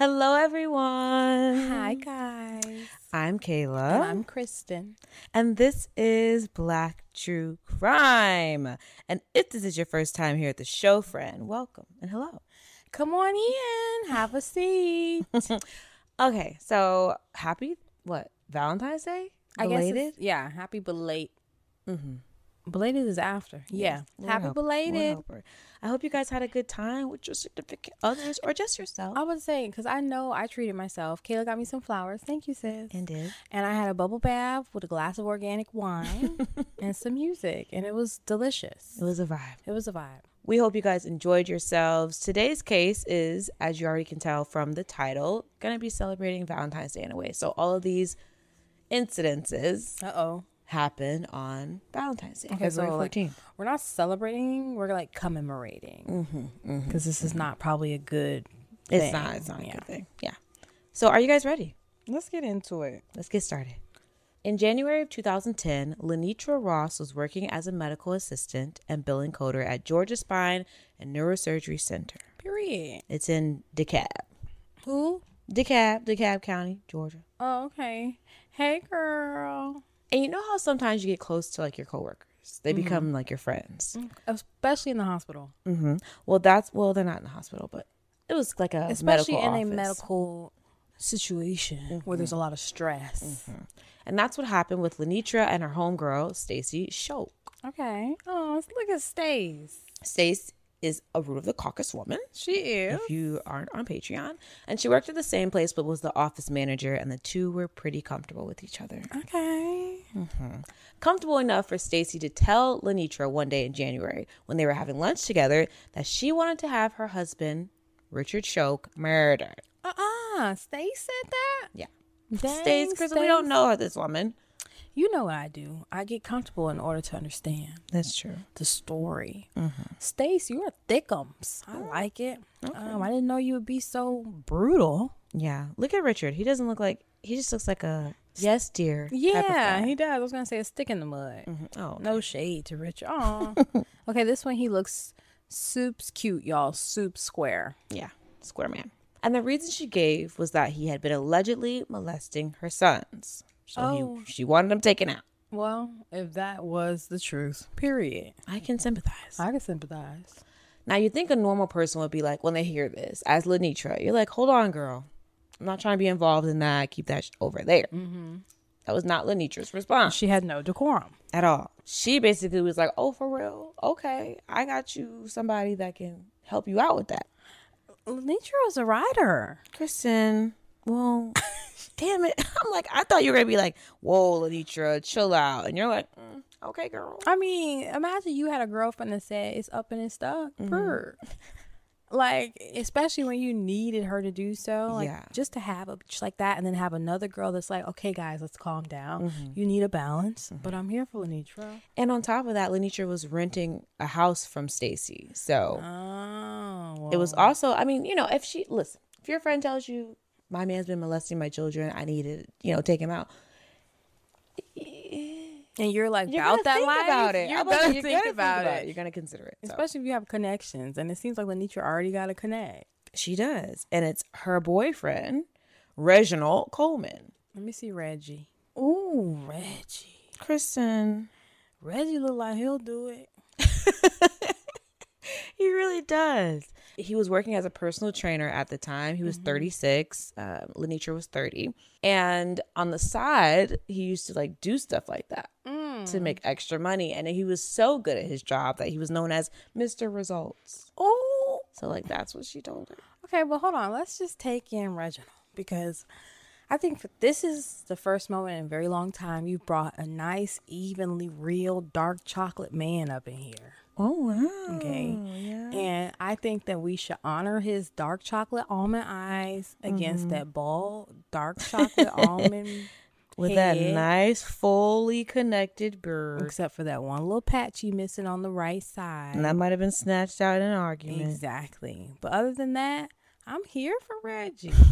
Hello, everyone. Hi, guys. I'm Kayla. And I'm Kristen. And this is Black True Crime. And if this is your first time here at the show, friend, welcome and hello. Come on in. Have a seat. Okay, so happy, what, Valentine's Day? I guess yeah. Happy belated. Mm-hmm. Belated is after. Yeah. Happy help- belated. I hope you guys had a good time with your significant others or just yourself. I was saying, because I know I treated myself. Kayla got me some flowers. Thank you, sis. And did. And I had a bubble bath with a glass of organic wine and some music, and it was delicious. It was a vibe. It was a vibe. We hope you guys enjoyed yourselves. Today's case is, as you already can tell from the title, going to be celebrating Valentine's Day in a way. So all of these incidences Uh oh. Happen on Valentine's Day, Okay, so February like, we're not celebrating. We're like commemorating mm-hmm, mm-hmm, because this is mm-hmm. not probably a good. it's not. It's not a Yeah. good thing. Yeah. So are you guys ready? Let's get into it. Let's get started. In January of 2010, Lenitra Ross was working as a medical assistant and billing coder at Georgia Spine and Neurosurgery Center. Period. It's in DeKalb. Who? DeKalb, DeKalb County, Georgia. Oh, okay. Hey, girl. And you know how sometimes you get close to like your coworkers, they Mm-hmm. become like your friends. Especially in the hospital. hmm Well, that's well, they're not in the hospital, but it was like a Especially in a medical situation where there's a lot of stress. and that's what happened with Lenitra and her homegirl Stacy Shoke. Okay. Oh, look at Stace. Stace is a root of the caucus woman. She is. If you aren't on Patreon, and she worked at the same place, but was the office manager, and the two were pretty comfortable with each other. Okay. Comfortable enough for Stacy to tell Lenitra one day in January when they were having lunch together that she wanted to have her husband, Richard Shoke, murdered. uh-uh stacy said that? Yeah. Dang, Stace, because we don't know this woman. You know what I do. I get comfortable in order to understand That's true. the story. Stace, you're a thickums. I like it. Um, I didn't know you would be so brutal. Yeah. Look at Richard. He doesn't look like, he just looks like a yes, dear. Yeah, he does. I was gonna say a stick in the mud. Mm-hmm. Oh, No shade to Richard. Oh, okay. This one he looks soup's cute, y'all. Soup square. yeah. Square man. And the reason she gave was that he had been allegedly molesting her sons. So Oh. he, she wanted him taken out. Well, if that was the truth, period. I can sympathize. I can sympathize. Now you think a normal person would be like when they hear this, as Lenitra, you're like, hold on, girl. I'm not trying to be involved in that. Keep that sh- over there. Mm-hmm. That was not Lenitra's response She had no decorum. at all. She basically was like, oh, for real? Okay, I got you somebody that can help you out with that. Lenitra was a writer. Kristen, well, damn it. I'm like, I thought you were going to be like, whoa, Lenitra, chill out. And you're like, mm, okay, girl. I mean, imagine you had a girlfriend that said it's up and it's stuck. Brr. Like, especially when you needed her to do so. Like, Yeah. just to have a bitch like that and then have another girl that's like, okay, guys, let's calm down. Mm-hmm. You need a balance, mm-hmm. but I'm here for Lenitra. And on top of that, Lenitra was renting a house from Stacy. So. Oh, It was also, I mean, you know, if she listen, if your friend tells you my man's been molesting my children, I need to, you know, take him out. And you're like You're about that think life. about it. You're gonna you're think gonna about it, You're gonna consider it. So. especially if you have connections. And it seems like Lenitra already got a connect. She does, and it's her boyfriend, Reginald Coleman. Let me see Reggie. Ooh, Reggie. Kristen, Reggie look like he'll do it. he really does. He was working as a personal trainer at the time. He was 36. Um, Lenitra was 30, and on the side, he used to like do stuff like that. To make extra money, and he was so good at his job that he was known as Mr. Results. Oh, So like that's what she told her. okay. Well, hold on. Let's just take in Reginald because I think for, this is the first moment in a very long time you brought a nice, evenly real dark chocolate man up in here. Oh wow. Okay. Yeah. And I think that we should honor his dark chocolate almond eyes against Mm-hmm. that bald dark chocolate almond With that nice, fully connected bird. Except for that one little patch you missing on the right side. And that might have been snatched out in an argument. Exactly. But other than that, I'm here for Reggie.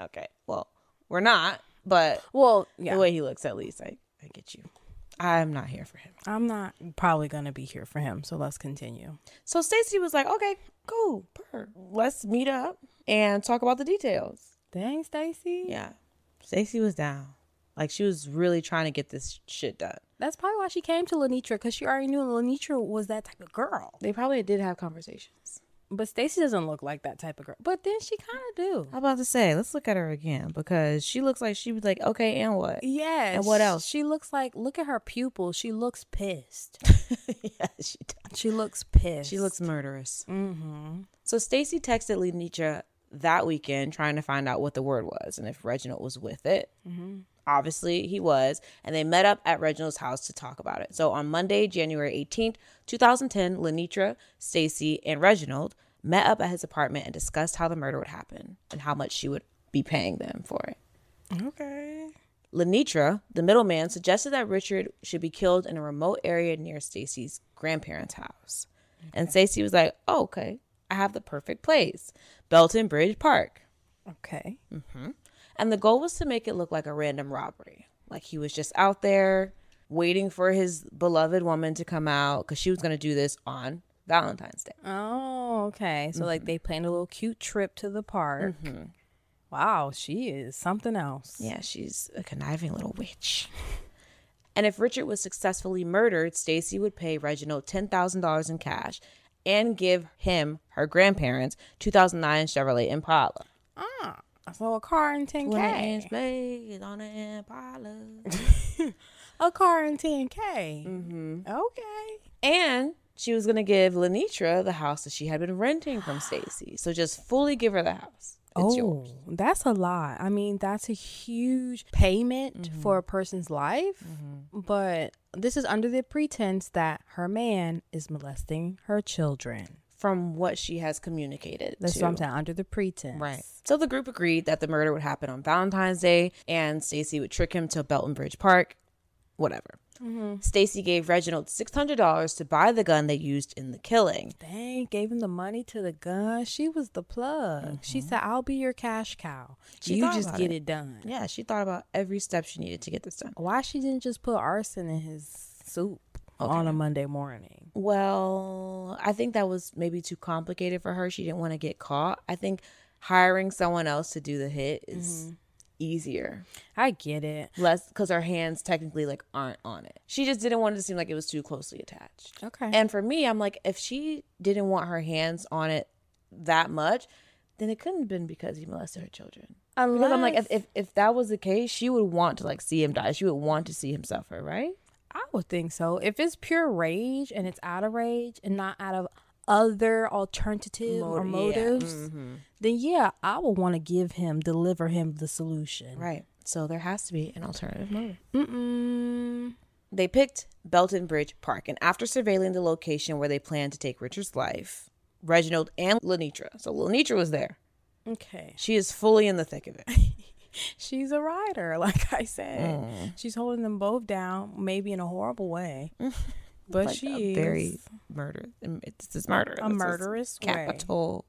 Okay. Well, we're not, but well, yeah. the way he looks, at least, I, I get you. I'm not here for him. I'm not probably gonna be here for him, so let's continue. So Stacy was like, okay, cool, let's meet up and talk about the details. Dang, Stacy. Yeah. Stacy was down. Like she was really trying to get this shit done. That's probably why she came to Lenitra because she already knew Lenitra was that type of girl. They probably did have conversations. But Stacy doesn't look like that type of girl. But then she kind of do. I'm about to say, let's look at her again because she looks like she was like, okay, and what? Yeah. And what else? She looks like. Look at her pupils. She looks pissed. yeah, she does. she looks pissed. She looks murderous. Mm-hmm. So Stacy texted Lenitra that weekend trying to find out what the word was and if Reginald was with it. Obviously, he was, and they met up at Reginald's house to talk about it. So on Monday, January 18th, 2010, Lenitra, Stacy, and Reginald met up at his apartment and discussed how the murder would happen and how much she would be paying them for it. Okay. Lenitra, the middleman, suggested that Richard should be killed in a remote area near Stacy's grandparents' house. And Stacy was like, oh, okay, I have the perfect place Belton Bridge Park. Okay. Mm-hmm. And the goal was to make it look like a random robbery. Like he was just out there waiting for his beloved woman to come out because she was going to do this on Valentine's Day. Oh, okay. So like they planned a little cute trip to the park. Wow, she is something else. Yeah, she's a conniving little witch. And if Richard was successfully murdered, Stacy would pay Reginald $10,000 in cash and give him her grandparents 2009 Chevrolet Impala. Ah, so a car in 10K. blades on an Impala. A car in 10K. Mm-hmm. Okay. and she was going to give Lenitra the house that she had been renting from Stacy. So just fully give her the house. It's oh, yours. that's a lot. I mean, that's a huge payment Mm-hmm. for a person's life. But this is under the pretense that her man is molesting her children. From what she has communicated. That's to. what I'm saying. Under the pretense. Right. So the group agreed that the murder would happen on Valentine's Day and Stacy would trick him to Belton Bridge Park, whatever. Mm-hmm. Stacy gave Reginald $600 to buy the gun they used in the killing. Dang, gave him the money to the gun. She was the plug. She mm-hmm. said, I'll be your cash cow. She you just get it. it. done. Yeah, she thought about every step she needed to get this done. Why she didn't just put arson in his soup on a Monday morning? Well, I think that was maybe too complicated for her. She didn't want to get caught. I think hiring someone else to do the hit is mm-hmm. easier. I get it. Less because her hands technically like aren't on it. She just didn't want it to seem like it was too closely attached. Okay. And for me, I'm like, if she didn't want her hands on it that much, then it couldn't have been because he molested her children. Because I'm like, if, if if that was the case, she would want to like see him die. She would want to see him suffer, right? I would think so. If it's pure rage and it's out of rage and not out of other alternative or Motive, yeah. motives, mm-hmm. then yeah, I would want to give him, deliver him the solution. Right. So there has to be an alternative motive. Mm-mm. They picked Belton Bridge Park, and after surveilling the location where they planned to take Richard's life, Reginald and Lenitra. So Lenitra was there. Okay. She is fully in the thick of it. She's a writer, like I said. Mm. She's holding them both down, maybe in a horrible way. But Like she a is very murder. Um, it's this murder. a This is murderous way. capital,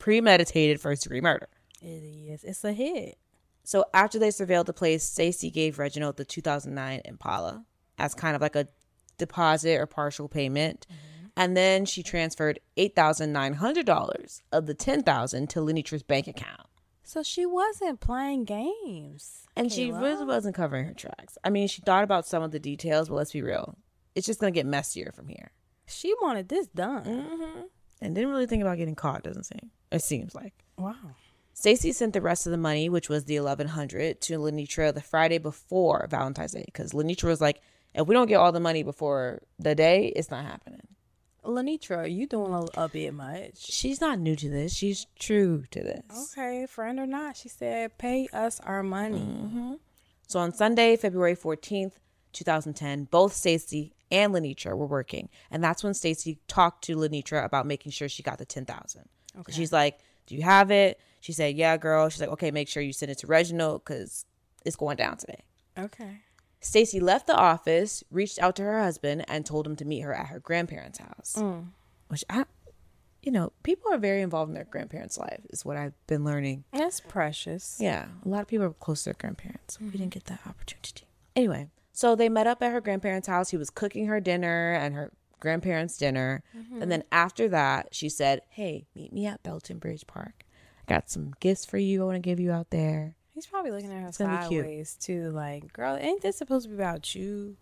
premeditated first degree murder. It is. It's a hit. So after they surveilled the place, Stacy gave Reginald the 2009 Impala as kind of like a deposit or partial payment. Mm-hmm. And then she transferred $8,900 of the 10000 to Lenitra's bank account. So she wasn't playing games. And she really wasn't covering her tracks. I mean, she thought about some of the details, but let's be real. It's just going to get messier from here. She wanted this done. Mm-hmm. And didn't really think about getting caught, doesn't seem. It seems like. Wow. Stacy sent the rest of the money, which was the eleven hundred, to Lenitra the Friday before Valentine's Day, because Lenitra was like, "If we don't get all the money before the day, it's not happening." Lenitra, you doing a, a bit much. She's not new to this. She's true to this. Okay, friend or not, she said, pay us our money. Mm-hmm. So on Sunday, February 14th, 2010, both Stacy and Lenitra were working. And that's when Stacy talked to Lenitra about making sure she got the 10,000. Okay. She's like, "Do you have it?" She said, "Yeah, girl." She's like, "Okay, make sure you send it to Reginald cuz it's going down today." Okay. Stacy left the office, reached out to her husband and told him to meet her at her grandparents' house. Mm. Which I you know, people are very involved in their grandparents' life is what I've been learning. That's precious. Yeah, a lot of people are close to their grandparents. We didn't mm-hmm. get that opportunity. Anyway, so they met up at her grandparents' house. He was cooking her dinner and her grandparents' dinner. And mm-hmm. then after that, she said, Hey, meet me at Belton Bridge Park. I got some gifts for you I want to give you out there. He's probably looking at her gonna be cute. sideways too. Like, girl, ain't this supposed to be about you?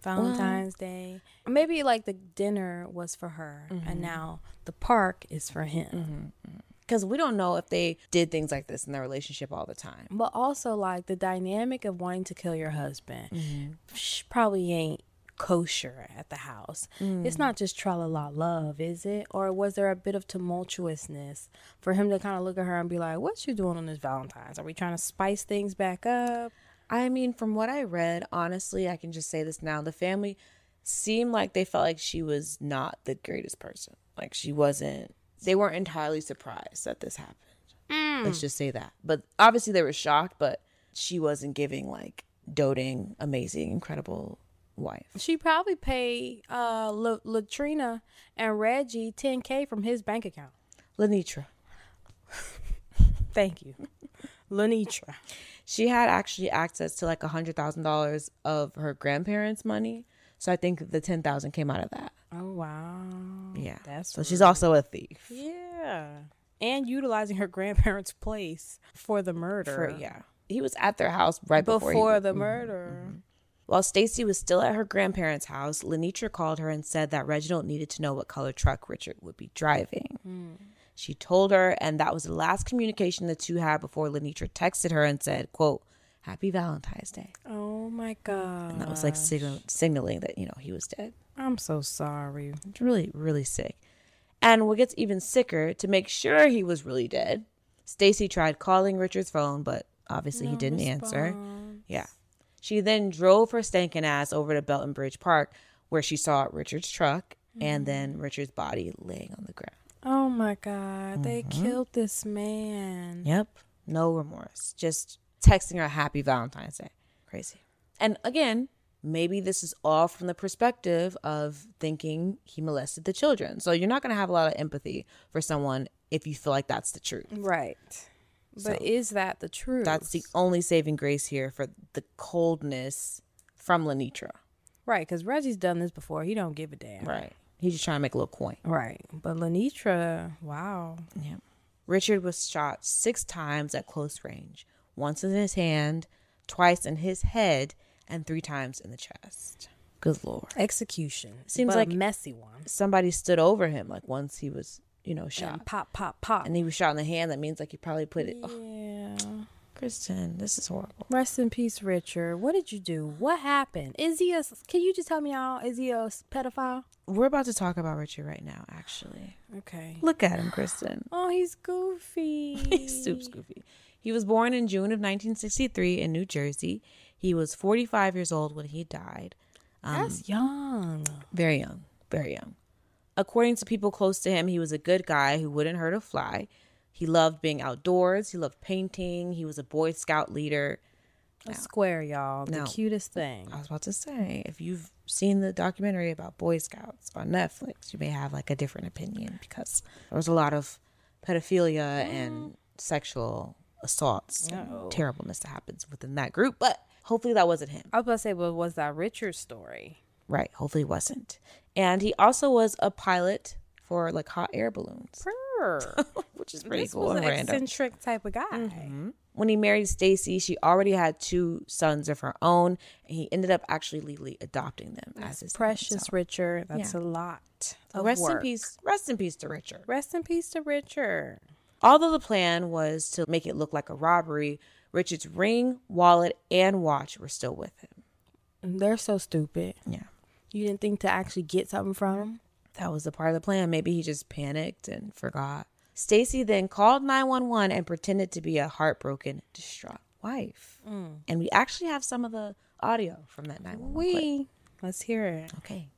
Valentine's Day. Maybe like the dinner was for her, and mm-hmm. now the park is for him. Mm-hmm, mm-hmm. Because we don't know if they did things like this in their relationship all the time. But also, like the dynamic of wanting to kill your husband sh- probably ain't kosher at the house. It's mm. not just tra la la love, is it? Or was there a bit of tumultuousness for him to kind of look at her and be like, "What you doing on this Valentine's? Are we trying to spice things back up?" I mean, from what I read, honestly, I can just say this now. The family seemed like they felt like she was not the greatest person. Like she wasn't, they weren't entirely surprised that this happened. Mm. Let's just say that. But obviously they were shocked, but she wasn't giving like doting, amazing, incredible wife. She probably paid uh La- Latrina and Reggie 10k from his bank account. Lenitra. Thank you. Lenitra. She had actually access to like a hundred thousand dollars of her grandparents' money. So I think the ten thousand came out of that. Oh wow. Yeah. That's so she's also a thief. Yeah. And utilizing her grandparents' place for the murder. For, yeah. He was at their house right before, Before, he, the murder. While Stacy was still at her grandparents' house, Lenitra called her and said that Reginald needed to know what color truck Richard would be driving. She told her, and that was the last communication the two had before Lenitra texted her and said, quote, Happy Valentine's Day. Oh my god. And that was like signal- signaling that, you know, he was dead. I'm so sorry. It's really, really sick. And what gets even sicker, to make sure he was really dead, Stacy tried calling Richard's phone, but obviously he didn't answer. Yeah. She then drove her stankin' ass over to Belton Bridge Park, where she saw Richard's truck and then Richard's body laying on the ground. Oh my god. They Mm-hmm. killed this man. Yep. No remorse. Just texting her happy Valentine's Day. Crazy. And again, maybe this is all from the perspective of thinking he molested the children. So you're not going to have a lot of empathy for someone if you feel like that's the truth. Right. But So- is that the truth? That's the only saving grace here for the coldness from Lenitra. right, because Reggie's done this before. He don't give a damn. Right. He's just trying to make a little coin. Right. But Lenitra, wow. Yeah. Richard was shot six times at close range once in his hand, twice in his head, and three times in the chest. Good Lord. Execution. Seems like- a messy one. Somebody stood over him, like once he was, you know, shot. And pop, pop, pop. And he was shot in the hand. That means like he probably put it. Oh, yeah. Kristen, this is horrible. Rest in peace, Richard. What did you do? What happened? Is he a? Can you just tell me now? Is he a pedophile? We're about to talk about Richard right now, actually. Okay. Look at him, Kristen. Oh, he's goofy. He's soup goofy. He was born in June of 1963 in New Jersey. He was 45 years old when he died. Um, That's young. Very young, very young. According to people close to him, he was a good guy who wouldn't hurt a fly. He loved being outdoors. He loved painting. He was a Boy Scout leader. A square, y'all. The No. cutest thing. I was about to say, if you've seen the documentary about Boy Scouts on Netflix, you may have like a different opinion because there was a lot of pedophilia and mm. sexual assaults and Uh-oh. terribleness that happens within that group. But hopefully that wasn't him. I was about to say, but was that Richard's story? Right. Hopefully it wasn't. And he also was a pilot for like hot air balloons, which is pretty this cool was and an random. eccentric type of guy. Mm-hmm. When he married Stacy, she already had two sons of her own, and he ended up actually legally adopting them as his. Precious So, Richard. That's Yeah. a lot. Rest in peace. Rest in peace to Richard. Rest in peace to Richard. Although the plan was to make it look like a robbery, Richard's ring, wallet, and watch were still with him. They're so stupid. Yeah. You didn't think to actually get something from him? that was a part of the plan. Maybe he just panicked and forgot. Stacy then called 911 and pretended to be a heartbroken, distraught wife. And we actually have some of the audio from that 911 clip. We let's hear it. Okay.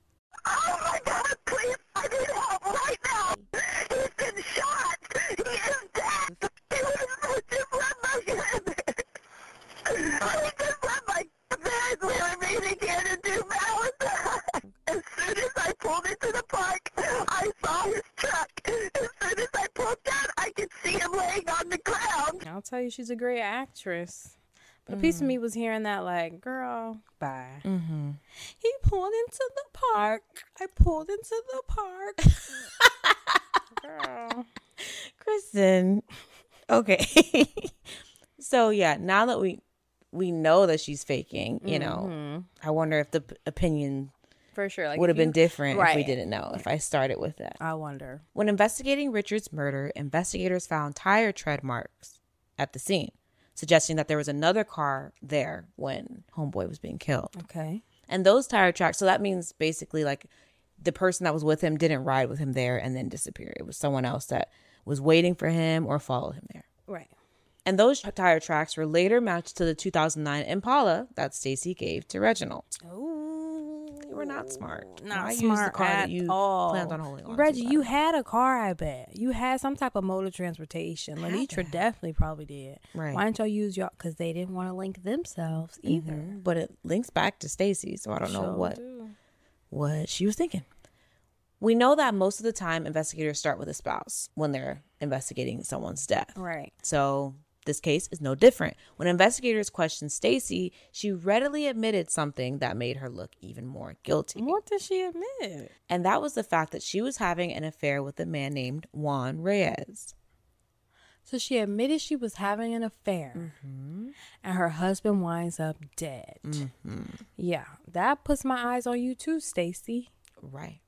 Oh my God, please, I need help right now. He's been shot. He is dead. He was just run my I just run my parents were meeting here to do marathon. As soon as I pulled into the park, I saw his truck. As soon as I pulled down, I could see him laying on the ground. I'll tell you, she's a great actress. But a piece Mm. of me was hearing that, like, girl, bye. Mm-hmm. He pulled into the park. I pulled into the park. girl. Kristen. Okay. so yeah, now that we we know that she's faking, you know, I wonder if the p- opinion For sure. Like, would have been different if we didn't know. If I started with that. I wonder. When investigating Richard's murder, investigators found tire tread marks at the scene, suggesting that there was another car there when Homeboy was being killed. Okay. And those tire tracks, so that means basically like the person that was with him didn't ride with him there and then disappear. It was someone else that was waiting for him or followed him there. Right. And those tire tracks were later matched to the 2009 Impala that Stacy gave to Reginald. Ooh. You were not smart. Not Why smart use the car at that you all. planned on holding on Reggie, you had a car, I bet. You had some type of mode of transportation. Lenitra definitely probably did. Right. Why didn't y'all use y'all? Because they didn't want to link themselves either. Mhm. But it links back to Stacy, so I don't know what do. what she was thinking. We know that most of the time investigators start with a spouse when they're investigating someone's death. Right. So this case is no different. When investigators questioned Stacy, she readily admitted something that made her look even more guilty. What did she admit? And that was the fact that she was having an affair with a man named Juan Reyes. So she admitted she was having an affair, Mm-hmm. and her husband winds up dead. Yeah, that puts my eyes on you too, Stacy. Right.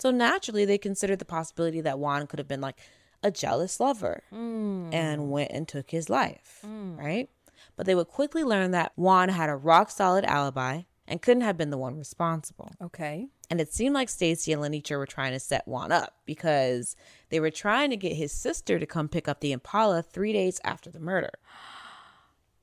So naturally, they considered the possibility that Juan could have been like a jealous lover and hmm. went and took his life. Hmm. Right. But they would quickly learn that Juan had a rock solid alibi and couldn't have been the one responsible. Okay. And it seemed like Stacy and Lenitra were trying to set Juan up because they were trying to get his sister to come pick up the Impala three days after the murder.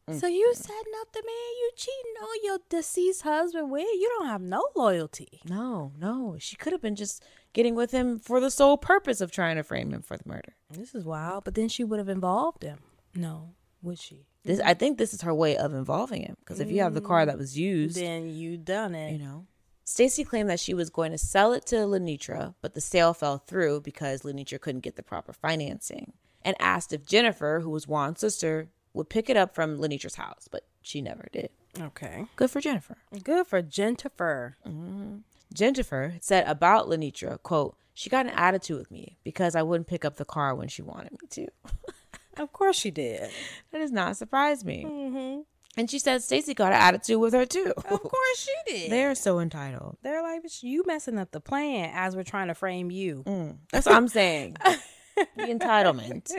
Mm. So you setting up the man you cheating on your deceased husband with? You don't have no loyalty. No, no. She could have been just getting with him for the sole purpose of trying to frame him for the murder. This is wild. But then she would have involved him. No, would she? This, I think this is her way of involving him because if you have the car that was used, Then you done it. you know. Stacy claimed that she was going to sell it to Lenitra, but the sale fell through because Lenitra couldn't get the proper financing and asked if Jennifer, who was Juan's sister, would pick it up from Lenitra's house, but she never did. Okay. Good for Jennifer. Good for Jennifer. Mm-hmm. Jennifer said about Lenitra, quote, she got an attitude with me because I wouldn't pick up the car when she wanted me to. Of course she did. that does not surprise me. Mm-hmm. And she said Stacy got an attitude with her too. Of course she did. They're so entitled. They're like, "Bitch, you messing up the plan as we're trying to frame you. Mm, that's what I'm saying. the entitlement.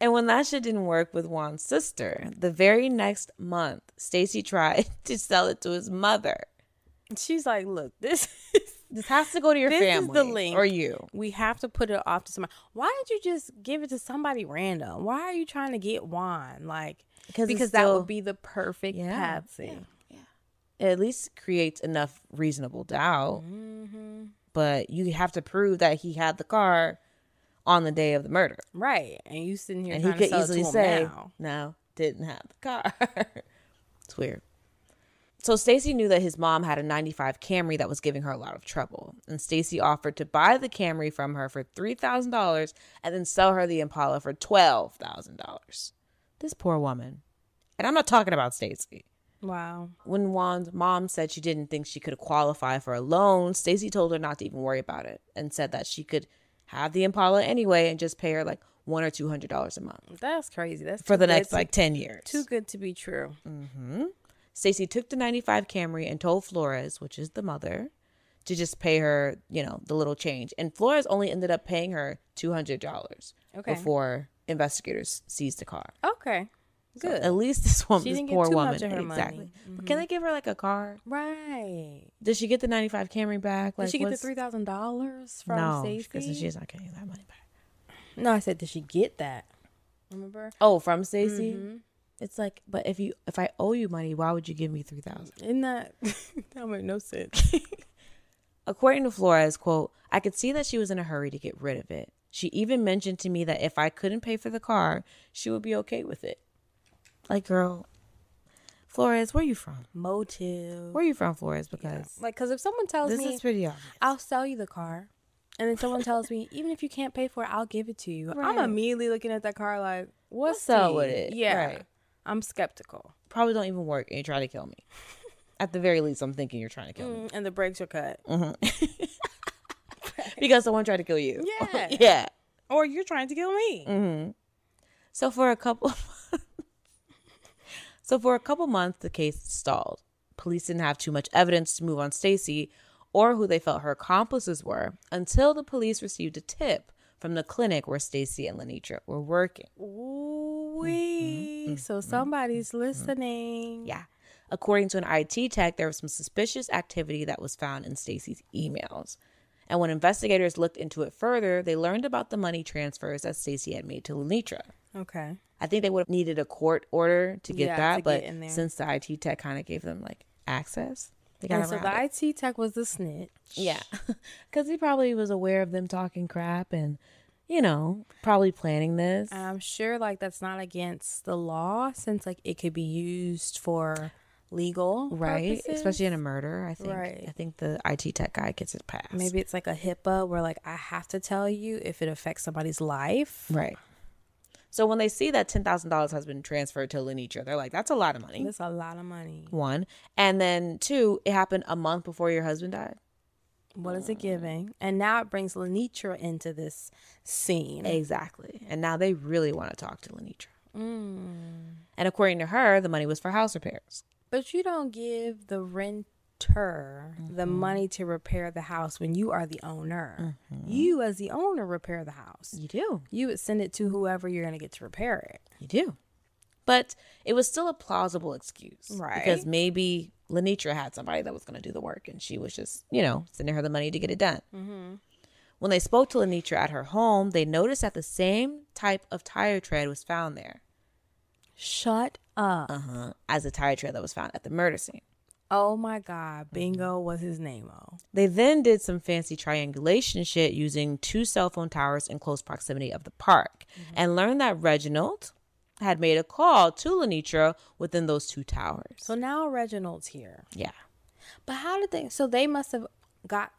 And when that shit didn't work with Juan's sister, the very next month, Stacy tried to sell it to his mother. She's like, look, this is, This has to go to your This is family the link. or you. we have to put it off to somebody. Why did you just give it to somebody random? Why are you trying to get Juan? Like, Because because it's that still- would be the perfect Yeah, patsy. It at least creates enough reasonable doubt. Mm-hmm. But you have to prove that he had the car on the day of the murder. Right. And you sitting here and he trying to could sell easily it to him say, now. no, didn't have the car. it's weird. So Stacy knew that his mom had a 95 Camry that was giving her a lot of trouble. And Stacy offered to buy the Camry from her for $3,000 and then sell her the Impala for $12,000. This poor woman. And I'm not talking about Stacy. Wow. When Juan's mom said she didn't think she could qualify for a loan, Stacy told her not to even worry about it and said that she could have the Impala anyway and just pay her like one or two hundred dollars a month That's crazy. That's for the next to- like 10 years. too good to be true. Mm-hmm. Stacy took the 95 Camry and told Flores, which is the mother, to just pay her, you know, the little change. And Flores only ended up paying her $200 Okay. before investigators seized the car. Okay. So Good. at least this woman, this poor woman, much of her exactly. Mm-hmm. But can they give her like a car? Right. Did she get the ninety five Camry back? Like, Did she get the three thousand dollars from No, Stacey? because she's not getting that money back. No, I said, did she get that? Remember? Oh, from Stacy. Mm-hmm. It's like, but if you if I owe you money, why would you give me three thousand? Isn't that that make no sense? According to Flores, quote, I could see that she was in a hurry to get rid of it. She even mentioned to me that if I couldn't pay for the car, she would be okay with it. Like, girl, Flores, where are you from? Motive. Where you from, Flores? Because Like, cause if someone tells this me this is pretty obvious. I'll sell you the car, and then someone tells me even if you can't pay for it, I'll give it to you. I'm immediately looking at that car like, what's, What's up with it? Yeah, Right. I'm skeptical. Probably don't even work and you're trying to kill me. At the very least, I'm thinking you're trying to kill me. Mm, and the brakes are cut, Because someone tried to kill you. Yeah. yeah. or you're trying to kill me. So for a couple So for a couple months the case stalled. Police didn't have too much evidence to move on Stacy or who they felt her accomplices were until the police received a tip from the clinic where Stacy and Lenitra were working. Ooh wee. Mm-hmm. Mm-hmm. So mm-hmm. somebody's listening. Yeah. According to an IT tech, there was some suspicious activity that was found in Stacy's emails. And when investigators looked into it further, they learned about the money transfers that Stacy had made to Lenitra. Okay. I think they would have needed a court order to get Yeah, that, to but get since the IT tech kind of gave them like access, they got And so the it. IT tech was the snitch. Yeah, because he probably was aware of them talking crap and, you know, probably planning this. And I'm sure like that's not against the law since like it could be used for legal right, purposes. especially in a murder. I think. Right. I think the IT tech guy gets it passed. Maybe it's like a HIPAA where like I have to tell you if it affects somebody's life. Right. So when they see that ten thousand dollars has been transferred to Lenitra, they're like, "That's a lot of money." That's a lot of money. One, and then two, it happened a month before your husband died. What is it giving? And now it brings Lenitra into this scene. Exactly. And now they really want to talk to Lenitra. Mm. And according to her, the money was for house repairs. But you don't give the renter the Mm-hmm. money to repair the house when you are the owner. You, as the owner, repair the house. You do. You would send it to whoever you're going to get to repair it. You do. But it was still a plausible excuse. Right. Because maybe Lenitra had somebody that was going to do the work and she was just, you know, sending her the money to get it done. When they spoke to Lenitra at her home, they noticed that the same type of tire tread was found there Shut up. uh-huh, as the tire tread that was found at the murder scene. Oh my God. Mm-hmm. Bingo was his name. Oh. They then did some fancy triangulation shit using two cell phone towers in close proximity of the park mm-hmm. and learned that Reginald had made a call to Lenitra within those two towers. So now Reginald's here. yeah. But how did they? So they must have got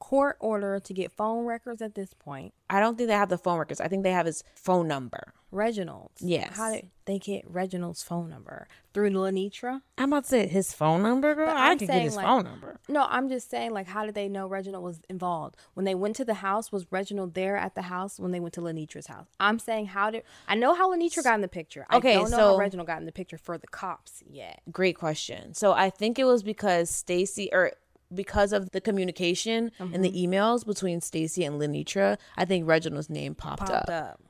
court order to get phone records at this point. I don't think they have the phone records. I think they have his phone number. Reginald's. Yes. How did they get Reginald's phone number through Lenitra? I'm about to say his phone number, girl. But I I'm can get saying, his like- phone number. No, I'm just saying, like, how did they know Reginald was involved when they went to the house? Was Reginald there at the house when they went to Lenitra's house? I'm saying, how did I know how Lenitra got in the picture? Okay, I don't know so- how Reginald got in the picture for the cops yet. Great question. So I think it was because Stacy or because of the communication and the emails between Stacy and Lenitra, I think Reginald's name popped, Popped up. up.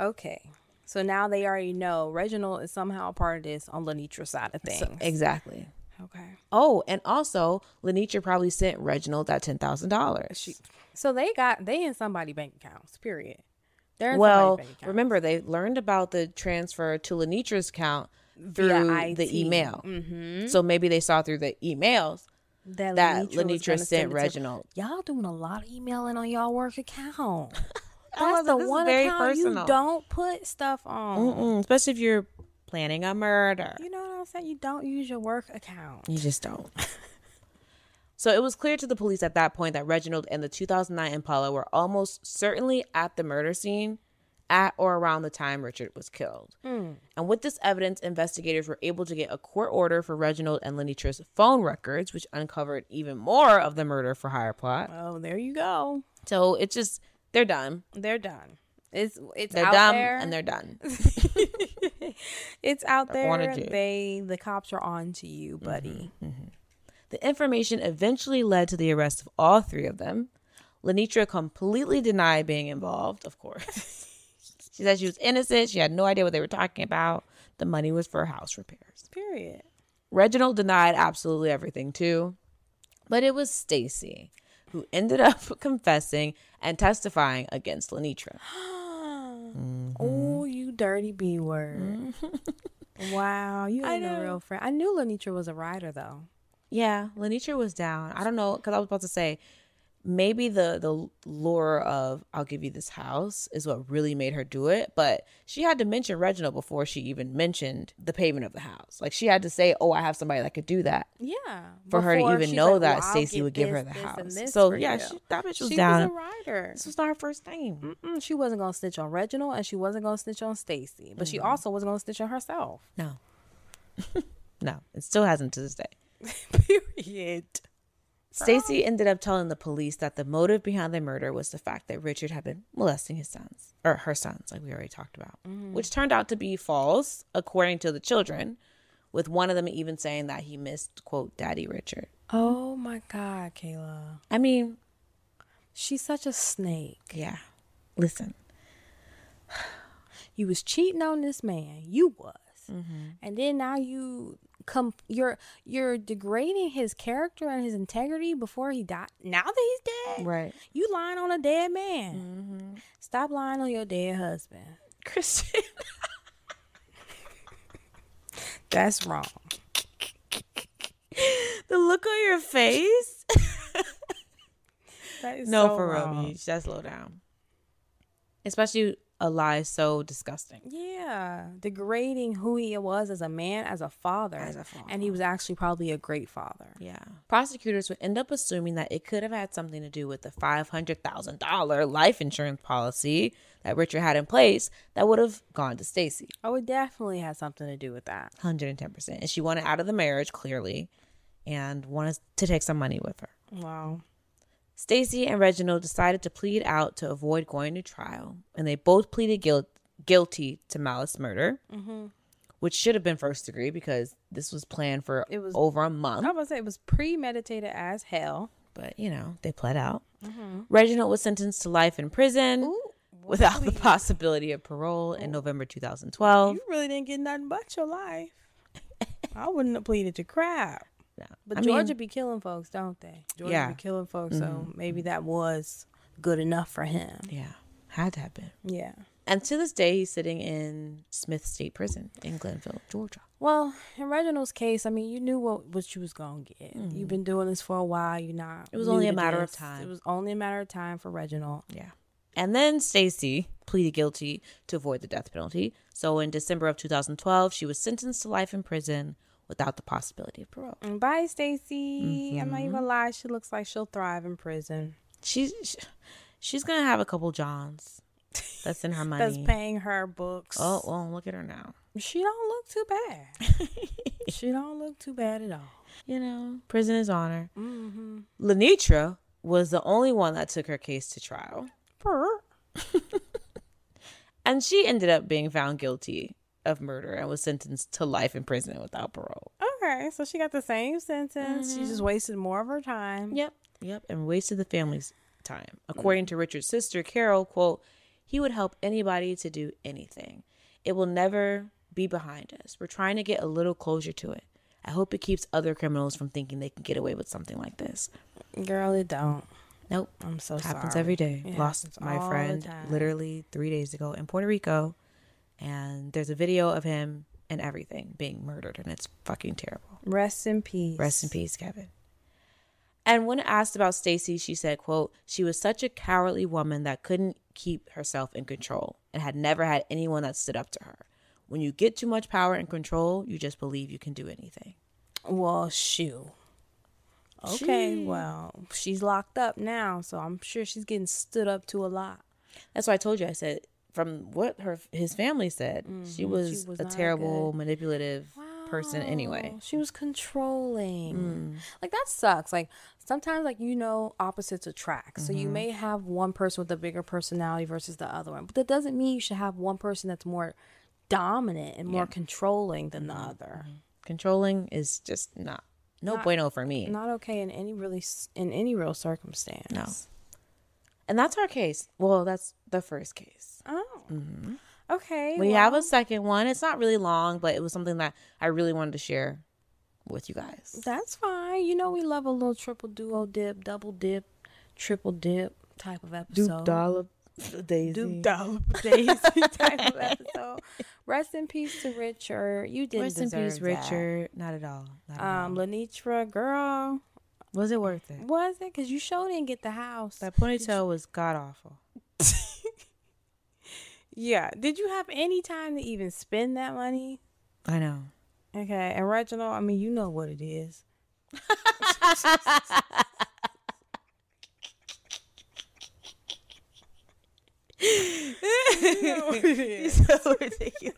Okay, so now they already know Reginald is somehow a part of this on Lenitra's side of things. So- exactly. okay. Oh, and also Lenitra probably sent Reginald that ten thousand dollars. So they got they in somebody bank accounts. Period. They're in Well, bank account. remember they learned about the transfer to Lenitra's account through the email. Mm-hmm. So maybe they saw through the emails that, that Lenitra, sent Reginald. Y'all doing a lot of emailing on y'all work account. That's the one very account personal. you don't put stuff on. Mm-mm, especially if you're planning a murder. You know what I'm saying? You don't use your work account. You just don't. so it was clear to the police at that point that Reginald and the 2009 Impala were almost certainly at the murder scene at or around the time Richard was killed. Hmm. And with this evidence, investigators were able to get a court order for Reginald and Lenitra's phone records, which uncovered even more of the murder for hire plot. Oh, there you go. So it's just, they're done. They're done. It's it's They're out dumb there. and they're done. it's out They're there. They the cops are on to you, mm-hmm, buddy. Mm-hmm. The information eventually led to the arrest of all three of them. Lenitra completely denied being involved, of course. she said she was innocent. She had no idea what they were talking about. the money was for house repairs. Period. Reginald denied absolutely everything too, but it was Stacy who ended up confessing and testifying against Lenitra. Mm-hmm. Oh, you dirty B word. wow, you ain't a real friend. I knew Lenitra was a rider though. Yeah, Lenitra was down. I don't know because I was about to say maybe the the lure of I'll give you this house is what really made her do it, but she had to mention Reginald before she even mentioned the payment of the house. Like she had to say, "Oh, I have somebody that could do that." Yeah. For her to even know like, that "Well, I'll Stacey would give her the house. So yeah, you." she, that bitch was she down. was a writer. this was not her first name. Mm, she wasn't gonna snitch on Reginald, and she wasn't gonna snitch on Stacy, but she also wasn't gonna snitch on herself. No, no, it still hasn't to this day. Period. Stacy ended up telling the police that the motive behind the murder was the fact that Richard had been molesting his sons, or her sons, like we already talked about, mm-hmm. which turned out to be false, according to the children, with one of them even saying that he missed, quote, Daddy Richard. Oh my God, Kayla, I mean, she's such a snake. yeah, listen, You was cheating on this man. You was, Mm-hmm. and then now you come. You're you're degrading his character and his integrity before he died. Now that he's dead, right. You lying on a dead man. Mm-hmm. Stop lying on your dead husband. Kristen. That's wrong. the look on your face. That is no, so for real, wrong. Beach. Just slow down. Especially a lie so disgusting. Yeah, degrading who he was as a man, as a father, As a father. and he was actually probably a great father. Yeah. Prosecutors would end up assuming that it could have had something to do with the $500,000 life insurance policy that Richard had in place that would have gone to Stacy. Oh, it definitely had something to do with that. 110%. And she wanted out of the marriage, clearly, and wanted to take some money with her. Wow. Stacy and Reginald decided to plead out to avoid going to trial, and they both pleaded guilt, guilty to malice murder, mm-hmm. which should have been first degree because this was planned for It was- over a month. I was gonna say it was premeditated as hell. but you know they pled out. Mm-hmm. Reginald was sentenced to life in prison without the possibility of parole in November 2012. You really didn't get nothing but your life. I wouldn't have pleaded to crap. No. But I mean, Georgia be killing folks, don't they? Georgia Yeah. be killing folks, so mm-hmm. maybe mm-hmm. that was good enough for him. yeah, had to have been. Yeah. And to this day, he's sitting in Smith State Prison in Glennville, Georgia. Well, in Reginald's case, I mean, you knew what what you was gonna get. Mm-hmm. You've been doing this for a while. You're not. It was only a to matter of time. It was only a matter of time for Reginald. Yeah. And then Stacy pleaded guilty to avoid the death penalty. So in December of 2012, she was sentenced to life in prison without the possibility of parole. Bye, Stacy. I'm not even Mm-hmm. lie. She looks like she'll thrive in prison. She's she's gonna have a couple Johns. That's in her money. That's paying her books. Oh well, look at her now. she don't look too bad. she don't look too bad at all. You know, prison is honor. Mm-hmm. Lenitra was the only one that took her case to trial, and she ended up being found guilty of murder and was sentenced to life in prison without parole. Okay, so she got the same sentence. She mm-hmm. just wasted more of her time. Yep, yep, and wasted the family's time. According to Richard's sister Carol, quote, he would help anybody to do anything. It will never be behind us. We're trying to get a little closure to it. I hope it keeps other criminals from thinking they can get away with something like this. Girl, it don't. Nope. I'm so sorry. happens every day. It Lost my friend literally three days ago in Puerto Rico, and there's a video of him and everything being murdered, and it's fucking terrible. Rest in peace. Rest in peace, Kevin. And when asked about Stacy, she said, quote, she was such a cowardly woman that couldn't keep herself in control and had never had anyone that stood up to her. When you get too much power and control, you just believe you can do anything. Well, shoo. Okay, Shoo. well, she's locked up now, so I'm sure she's getting stood up to a lot. That's why I told you. I said from what her his family said, she, was was a not terrible, manipulative person anyway. She was controlling. Mm. Like that sucks. Like sometimes like you know opposites attract. So Mm-hmm. you may have one person with a bigger personality versus the other one. But that doesn't mean you should have one person that's more dominant and more controlling than Mm-hmm. the other. Controlling is just not no bueno for me. Not okay in any really in any real circumstance. No. And that's our case. Well, that's the first case. Oh. Mm-hmm. Okay. We have a second one. It's not really long, but it was something that I really wanted to share with you guys. That's fine. You know we love a little triple duo dip, double dip, triple dip type of episode. Duke Dollop Daisy. Duke Dollop Daisy type of episode. Rest in peace to Richard. You didn't Rest in peace, that. Richard. Not at all. Not at Um, all. Lenitra, girl, Was it worth it? was it? Cause you sure didn't get the house. That ponytail was god awful. yeah. Did you have any time to even spend that money? I know. Okay. And Reginald, I mean, you know what it is. He's so ridiculous.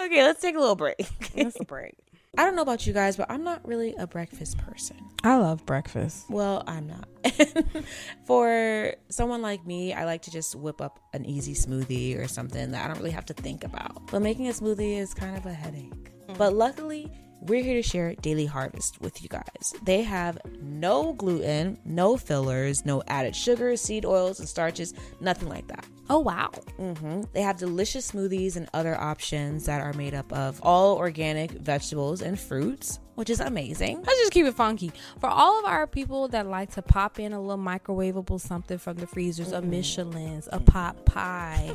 okay, let's take a little break. Let's break. I don't know about you guys, but I'm not really a breakfast person. I love breakfast. Well, I'm not. For someone like me, I like to just whip up an easy smoothie or something that I don't really have to think about. But making a smoothie is kind of a headache. Mm. But luckily, we're here to share Daily Harvest with you guys. They have no gluten, no fillers, no added sugars, seed oils, and starches, nothing like that. Oh wow. hmm They have delicious smoothies and other options that are made up of all organic vegetables and fruits, which is amazing. Let's just keep it funky. For all of our people that like to pop in a little microwavable something from the freezers, a Michelina's, a pot pie,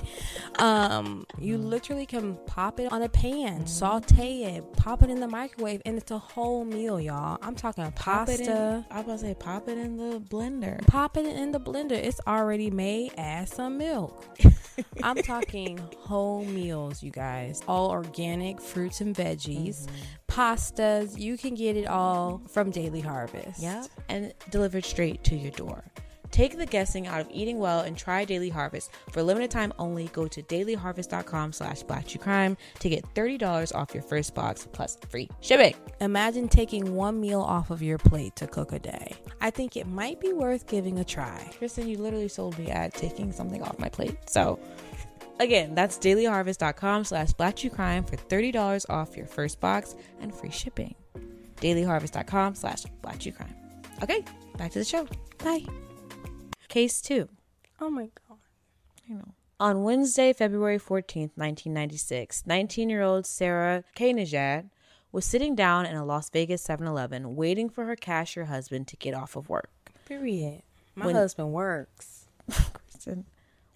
um, you literally can pop it on a pan, saute it, pop it in the microwave, and it's a whole meal, y'all. I'm talking it in, pasta. I was about to say, pop it in the blender. Pop it in the blender. It's already made. Add some milk. I'm talking whole meals, you guys. All organic fruits and veggies, mm-hmm. pastas. You can get it all from Daily Harvest. Yep. And delivered straight to your door. Take the guessing out of eating well and try Daily Harvest. For a limited time only, go to dailyharvest.com slash blacktruecrime to get $30 off your first box plus free shipping. Imagine taking one meal off of your plate to cook a day. I think it might be worth giving a try. Kristen, you literally sold me at taking something off my plate. So again, that's dailyharvest.com slash blacktruecrime for $30 off your first box and free shipping. dailyharvest.com slash blacktruecrime. Okay, back to the show. Bye. Case 2. Oh my god. I know. On Wednesday, February 14th, 1996, 19 year old Sarah Kainajad was sitting down in a Las Vegas 7 Eleven waiting for her cashier husband to get off of work. Period. My When- husband works. Kristen,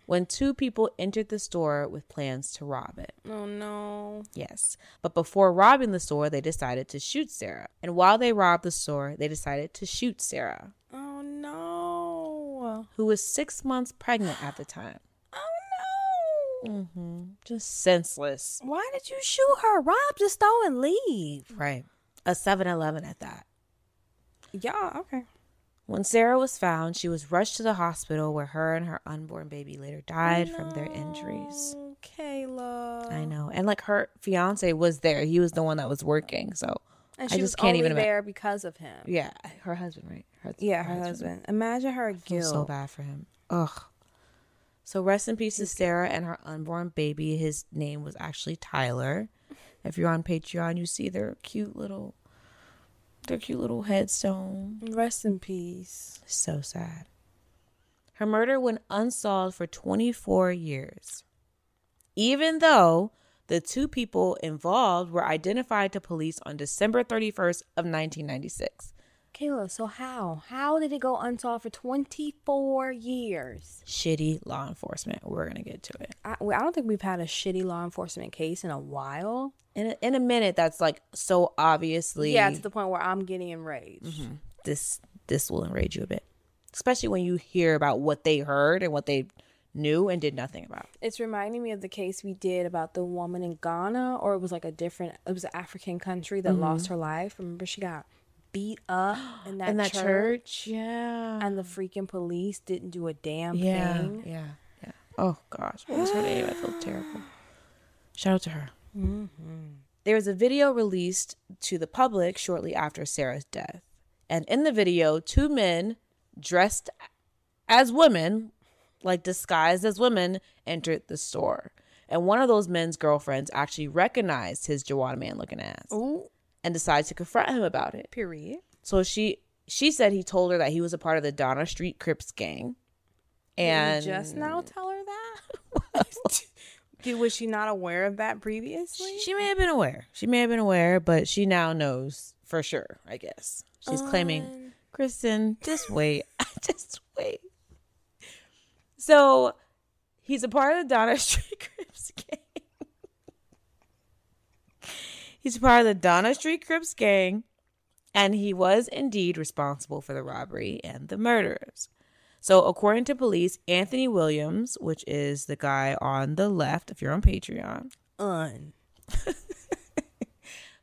When two people entered the store with plans to rob it. Oh no. Yes. But before robbing the store, they decided to shoot Sarah. And while they robbed the store, they decided to shoot Sarah, Who was six months pregnant at the time. Oh no. Mm-hmm. Just senseless. Why did you shoot her? Rob just store and leave. Right. A 7 Eleven at that. Yeah, okay. When Sarah was found, she was rushed to the hospital where her and her unborn baby later died from their injuries. Kayla. I know. And like her fiance was there. He was the one that was working. So And I she just was can't only even there because of him. yeah, her husband, right? Her, Yeah, her husband. Imagine her guilt. so bad for him. Ugh. So rest in peace to Sarah and her unborn baby. His name was actually Tyler. If you're on Patreon, you see their cute little, their cute little headstone. Rest in peace. So sad. Her murder went unsolved for 24 years. Even though the two people involved were identified to police on December 31st of 1996. Kayla, so how? How did it go unsolved for 24 years? Shitty law enforcement. We're going to get to it. I, well, I don't think we've had a shitty law enforcement case in a while. In a, in a minute that's like so obviously Yeah, to the point where I'm getting enraged. Mm-hmm. this this will enrage you a bit. Especially when you hear about what they heard and what they knew and did nothing about. It's reminding me of the case we did about the woman in Ghana, or it was like a different, it was an African country that mm-hmm. lost her life. Remember, she got beat up in that, in that church, church, yeah. and the freaking police didn't do a damn Yeah, thing. yeah, yeah. Oh gosh, what was her name? I feel terrible. Shout out to her. Mm-hmm. There was a video released to the public shortly after Sarah's death, and in the video, two men dressed as women, like disguised as women, entered the store. And one of those men's girlfriends actually recognized his Joanna man looking ass Ooh, and decided to confront him about it. period. So she she said he told her that he was a part of the Donna Street Crips gang. Did And just now tell her that? Dude, was she not aware of that previously? She may have been aware. She may have been aware, but she now knows for sure, I guess. She's claiming, um, Kristen, just wait. just wait. So he's a part of the Donna Street Crips gang. He's part of the Donna Street Crips gang, and he was indeed responsible for the robbery and the murders. So, according to police, Anthony Williams, which is the guy on the left, if you're on Patreon, Un.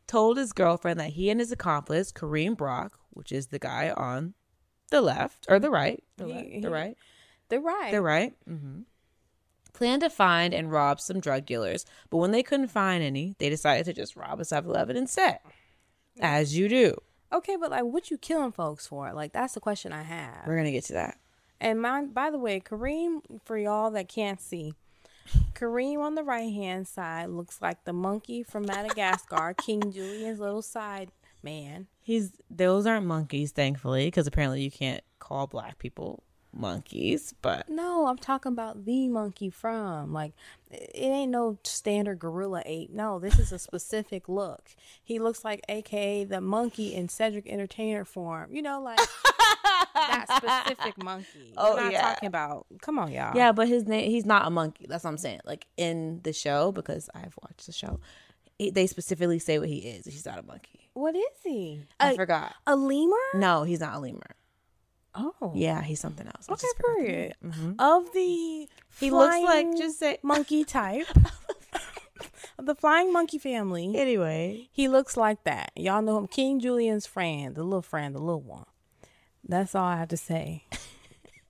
told his girlfriend that he and his accomplice, Kareem Brock, which is the guy on the left or the right, the, He- left, the right, They're right. the right, mm-hmm. Planned to find and rob some drug dealers. But when they couldn't find any, they decided to just rob a 7-Eleven instead, as you do. Okay, but like, what you killing folks for? Like, that's the question I have. We're gonna get to that. And my, by the way, Kareem, for y'all that can't see, Kareem on the right hand side looks like the monkey from Madagascar, King Julien's little side man. He's those aren't monkeys, thankfully, because apparently you can't call black people monkeys. But No, I'm talking about the monkey from like it ain't no standard gorilla ape. No, this is a specific look. He looks like AKA the monkey in Cedric Entertainer form. You know, like that specific monkey. Oh, I'm not yeah. talking about. Come on, y'all. yeah, but his name he's not a monkey. That's what I'm saying. Like in the show, because I've watched the show, they specifically say what he is. He's not a monkey. What is he? I A, forgot. a lemur? No, he's not a lemur. Oh, Yeah, he's something else. I Okay, period. Mhm. Of the He looks like just say monkey type of the flying monkey family. anyway. He looks like that. Y'all know him, King Julien's friend, the little friend, the little one. That's all I have to say.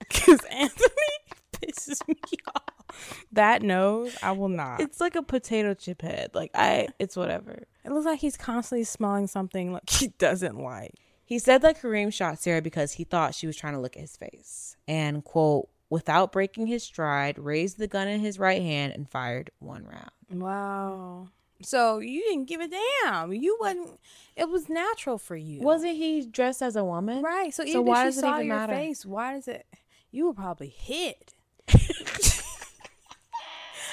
Because Anthony pisses me off. That nose, I will not. It's like a potato chip head. Like I, it's whatever. It looks like he's constantly smelling something like he doesn't like. He said that Kareem shot Sarah because he thought she was trying to look at his face. And, quote, without breaking his stride, raised the gun in his right hand and fired one round. Wow. So you didn't give a damn. You wasn't. It was natural for you, Wasn't he dressed as a woman? right? So So even why if she it saw your matter? face, why does it? You were probably hit.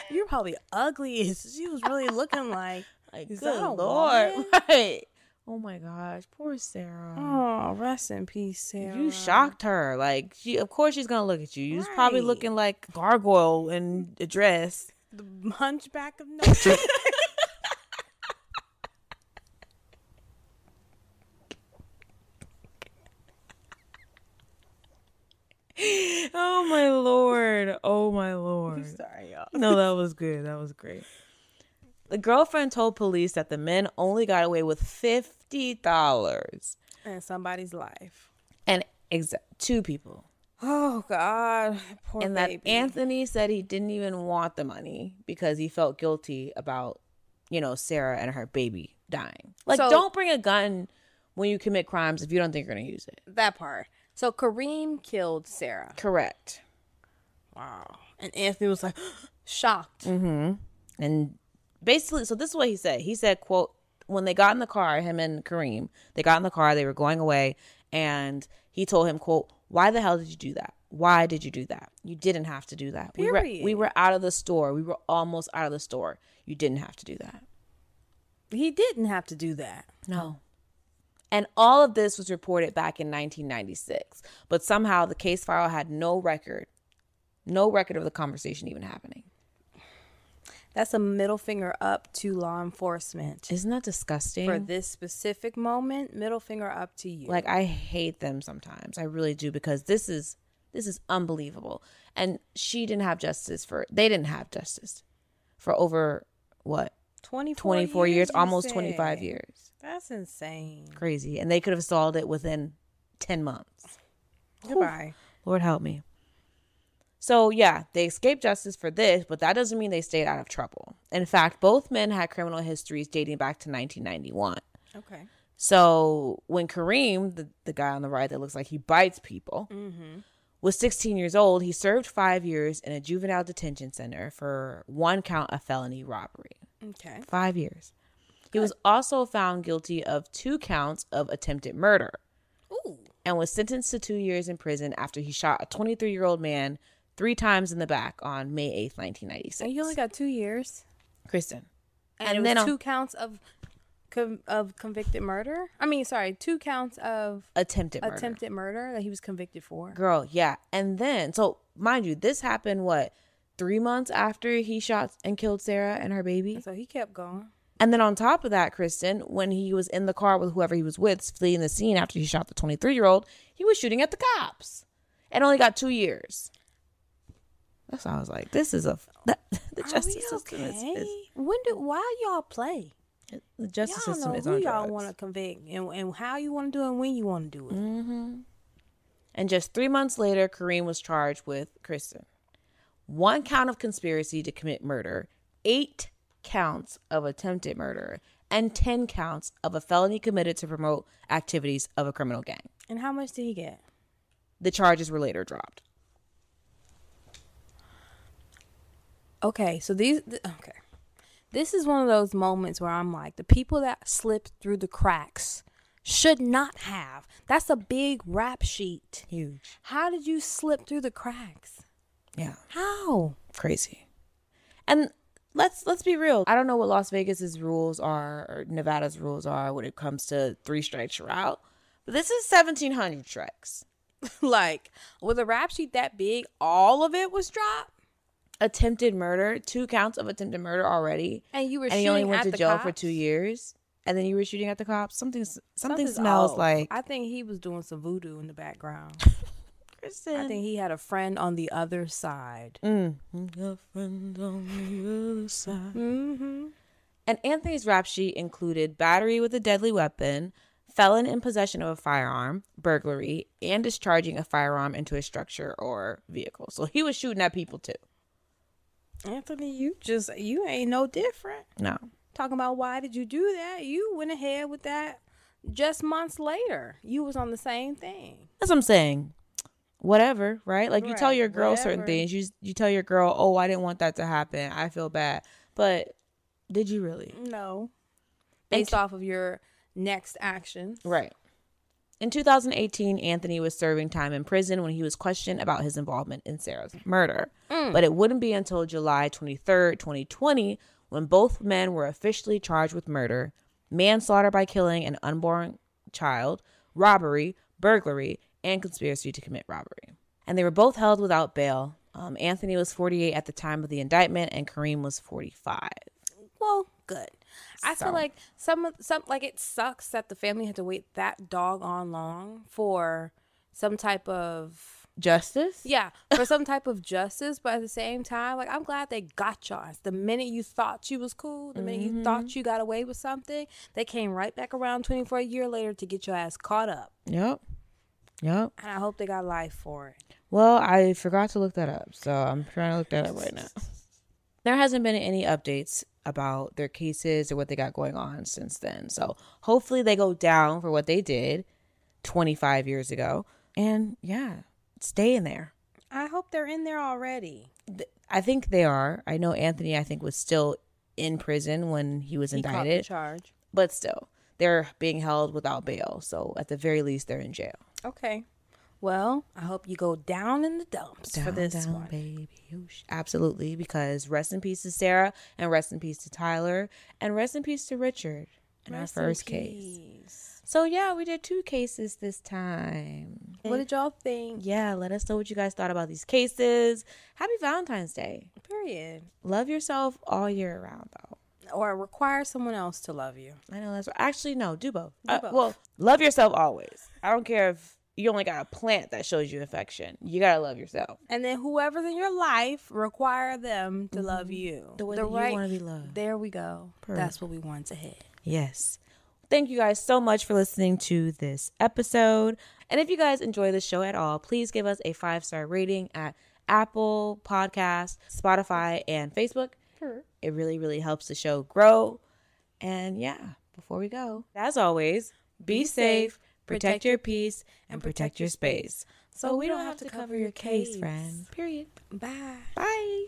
You're probably ugly. She was really looking like. Like, good lord. woman? Right. Oh my gosh. Poor Sarah. Oh, rest in peace, Sarah. You shocked her. Like, she, of course she's going to look at you. You was probably looking like gargoyle in a dress. the hunchback of Notre Oh my lord. Oh my lord. Sorry, y'all. no, that was good. That was great. The girlfriend told police that the men only got away with fifty dollars And somebody's life. and two people, Oh God, poor and that. Anthony said he didn't even want the money because he felt guilty about, you know, Sarah and her baby dying. Like, So- don't bring a gun when you commit crimes if you don't think you're gonna use it. that part. So Kareem killed Sarah. Correct. Wow. And Anthony was like shocked. Mm-hmm. And basically, so this is what he said. He said, "quote When they got in the car, him and Kareem, they got in the car. They were going away, and he told him, quote Why the hell did you do that? Why did you do that? You didn't have to do that. We were we were out of the store. We were almost out of the store. You didn't have to do that. He didn't have to do that. No." And all of this was reported back in 1996, but somehow the case file had no record, no record of the conversation even happening. That's a middle finger up to law enforcement. Isn't that disgusting? For this specific moment, middle finger up to you. Like I hate them sometimes. I really do because this is this is unbelievable. And she didn't have justice for they didn't have justice for over what 24, 24 years, you almost 25 years. That's insane. Crazy. And they could have solved it within 10 months. Goodbye. Lord help me. So, yeah, they escaped justice for this, but that doesn't mean they stayed out of trouble. In fact, both men had criminal histories dating back to 1991. Okay. So when Kareem, the, the guy on the right that looks like he bites people, mm-hmm. was 16 years old, he served five years in a juvenile detention center for one count of felony robbery. Okay. Five years. He was also found guilty of two counts of attempted murder Ooh. and was sentenced to two years in prison after he shot a 23 year old man three times in the back on May 8th, 1996. And you only got two years. Kristen. And, And it then was on- two counts of com- of convicted murder. I mean, sorry, two counts of Attempted murder. attempted murder that he was convicted for. Girl, yeah. And then, so mind you, this happened what? Three months after he shot and killed Sarah and her baby. So he kept going. And then on top of that, Kristen, when he was in the car with whoever he was with, fleeing the scene after he shot the 23 year old, he was shooting at the cops and only got two years. That's why I was like, this is a that, the Are justice system is, okay? is when do why y'all play? the justice y'all system know is who y'all want to convict and, and how you want to do it and when you want to do it. Mm-hmm. And just three months later, Kareem was charged with Kristen. One count of conspiracy to commit murder, eight counts of attempted murder, and 10 counts of a felony committed to promote activities of a criminal gang. And how much did he get? The charges were later dropped. Okay, so these th- okay. This is one of those moments where I'm like, the people that slipped through the cracks should not have. That's a big rap sheet. Huge. How did you slip through the cracks? Yeah. How? Crazy. And let's let's be real. I don't know what Las Vegas's rules are or Nevada's rules are when it comes to three strikes you're out. But this is 1700 strikes. like, with a rap sheet that big, all of it was dropped, attempted murder, two counts of attempted murder already, and you were and shooting he only went at to jail for two years, and then you were shooting at the cops. Something, something Something's smells off. like. I think he was doing some voodoo in the background. Kristen. I think he had a friend on the other side. Mm. Your friend on the other side. Mm-hmm. And Anthony's rap sheet included battery with a deadly weapon, felon in possession of a firearm, burglary, and discharging a firearm into a structure or vehicle. So he was shooting at people too. Anthony, you just you ain't no different. No. Talking about why did you do that? You went ahead with that just months later. You was on the same thing. That's what I'm saying. Whatever, right? Like you tell your girl certain things. You you tell your girl, "Oh, I didn't want that to happen. I feel bad." But did you really? No. Based t- off of your next actions. Right. In 2018, Anthony was serving time in prison when he was questioned about his involvement in Sarah's murder. But it wouldn't be until July 23rd, 2020, when both men were officially charged with murder, manslaughter by killing an unborn child, robbery, burglary, and conspiracy to commit robbery. And they were both held without bail. Um, Anthony was 48 at the time of the indictment, and Kareem was 45. Well, good. I So- feel like some some like it sucks that the family had to wait that doggone long for some type of Justice? yeah for some type of justice. But at the same time, like I'm glad they got y'all. The minute you thought you was cool, the minute you thought mm-hmm. you got away with something, they came right back around 24 a year later to get your ass caught up. Yep. Yep. And I hope they got life for it. Well, I forgot to look that up, so I'm trying to look that up right now. There hasn't been any updates about their cases or what they got going on since then. So hopefully they go down for what they did 25 years ago. And yeah, stay in there. I hope they're in there already. I think they are. I know Anthony, I think, was still in prison when he was He indicted, charge. but still, they're being held without bail. So at the very least, they're in jail. Okay. Well, I hope you go down in the dumps for this down, one. baby. Absolutely, because rest in peace to Sarah, and rest in peace to Tyler, and rest in peace to Richard in our Rest in first case. peace. So yeah, we did two cases this time. What did y'all think? Yeah, let us know what you guys thought about these cases. Happy Valentine's Day. Period. Love yourself all year round, though. Or require someone else to love you. I know that's actually no. Do both. Do Uh, both. well, love yourself always. I don't care if you only got a plant that shows you affection. You gotta love yourself. And then whoever's in your life, require them to love you. Mm-hmm. The way that you wanna be loved. There we go. Perfect. That's what we want to hit. Yes. Thank you guys so much for listening to this episode. And if you guys enjoy the show at all, please give us a five star rating at Apple Podcast, Spotify, and Facebook. It really, really helps the show grow. And yeah, before we go, as always, be, safe, protect your peace, and protect your space. So we don't have to cover your case, friend. Period. Bye. Bye.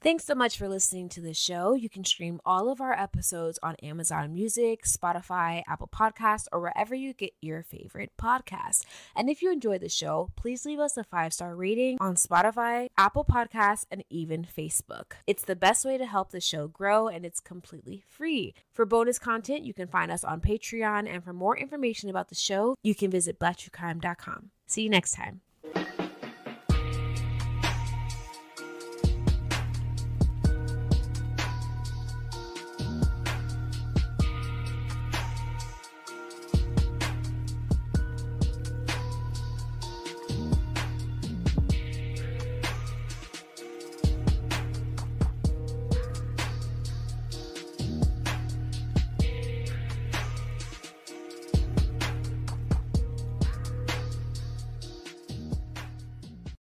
Thanks so much for listening to the show. You can stream all of our episodes on Amazon Music, Spotify, Apple Podcasts, or wherever you get your favorite podcasts. And if you enjoy the show, please leave us a five star rating on Spotify, Apple Podcasts, and even Facebook. It's the best way to help the show grow, and it's completely free. For bonus content, you can find us on Patreon, and for more information about the show, you can visit blacktruecrime.com. See you next time.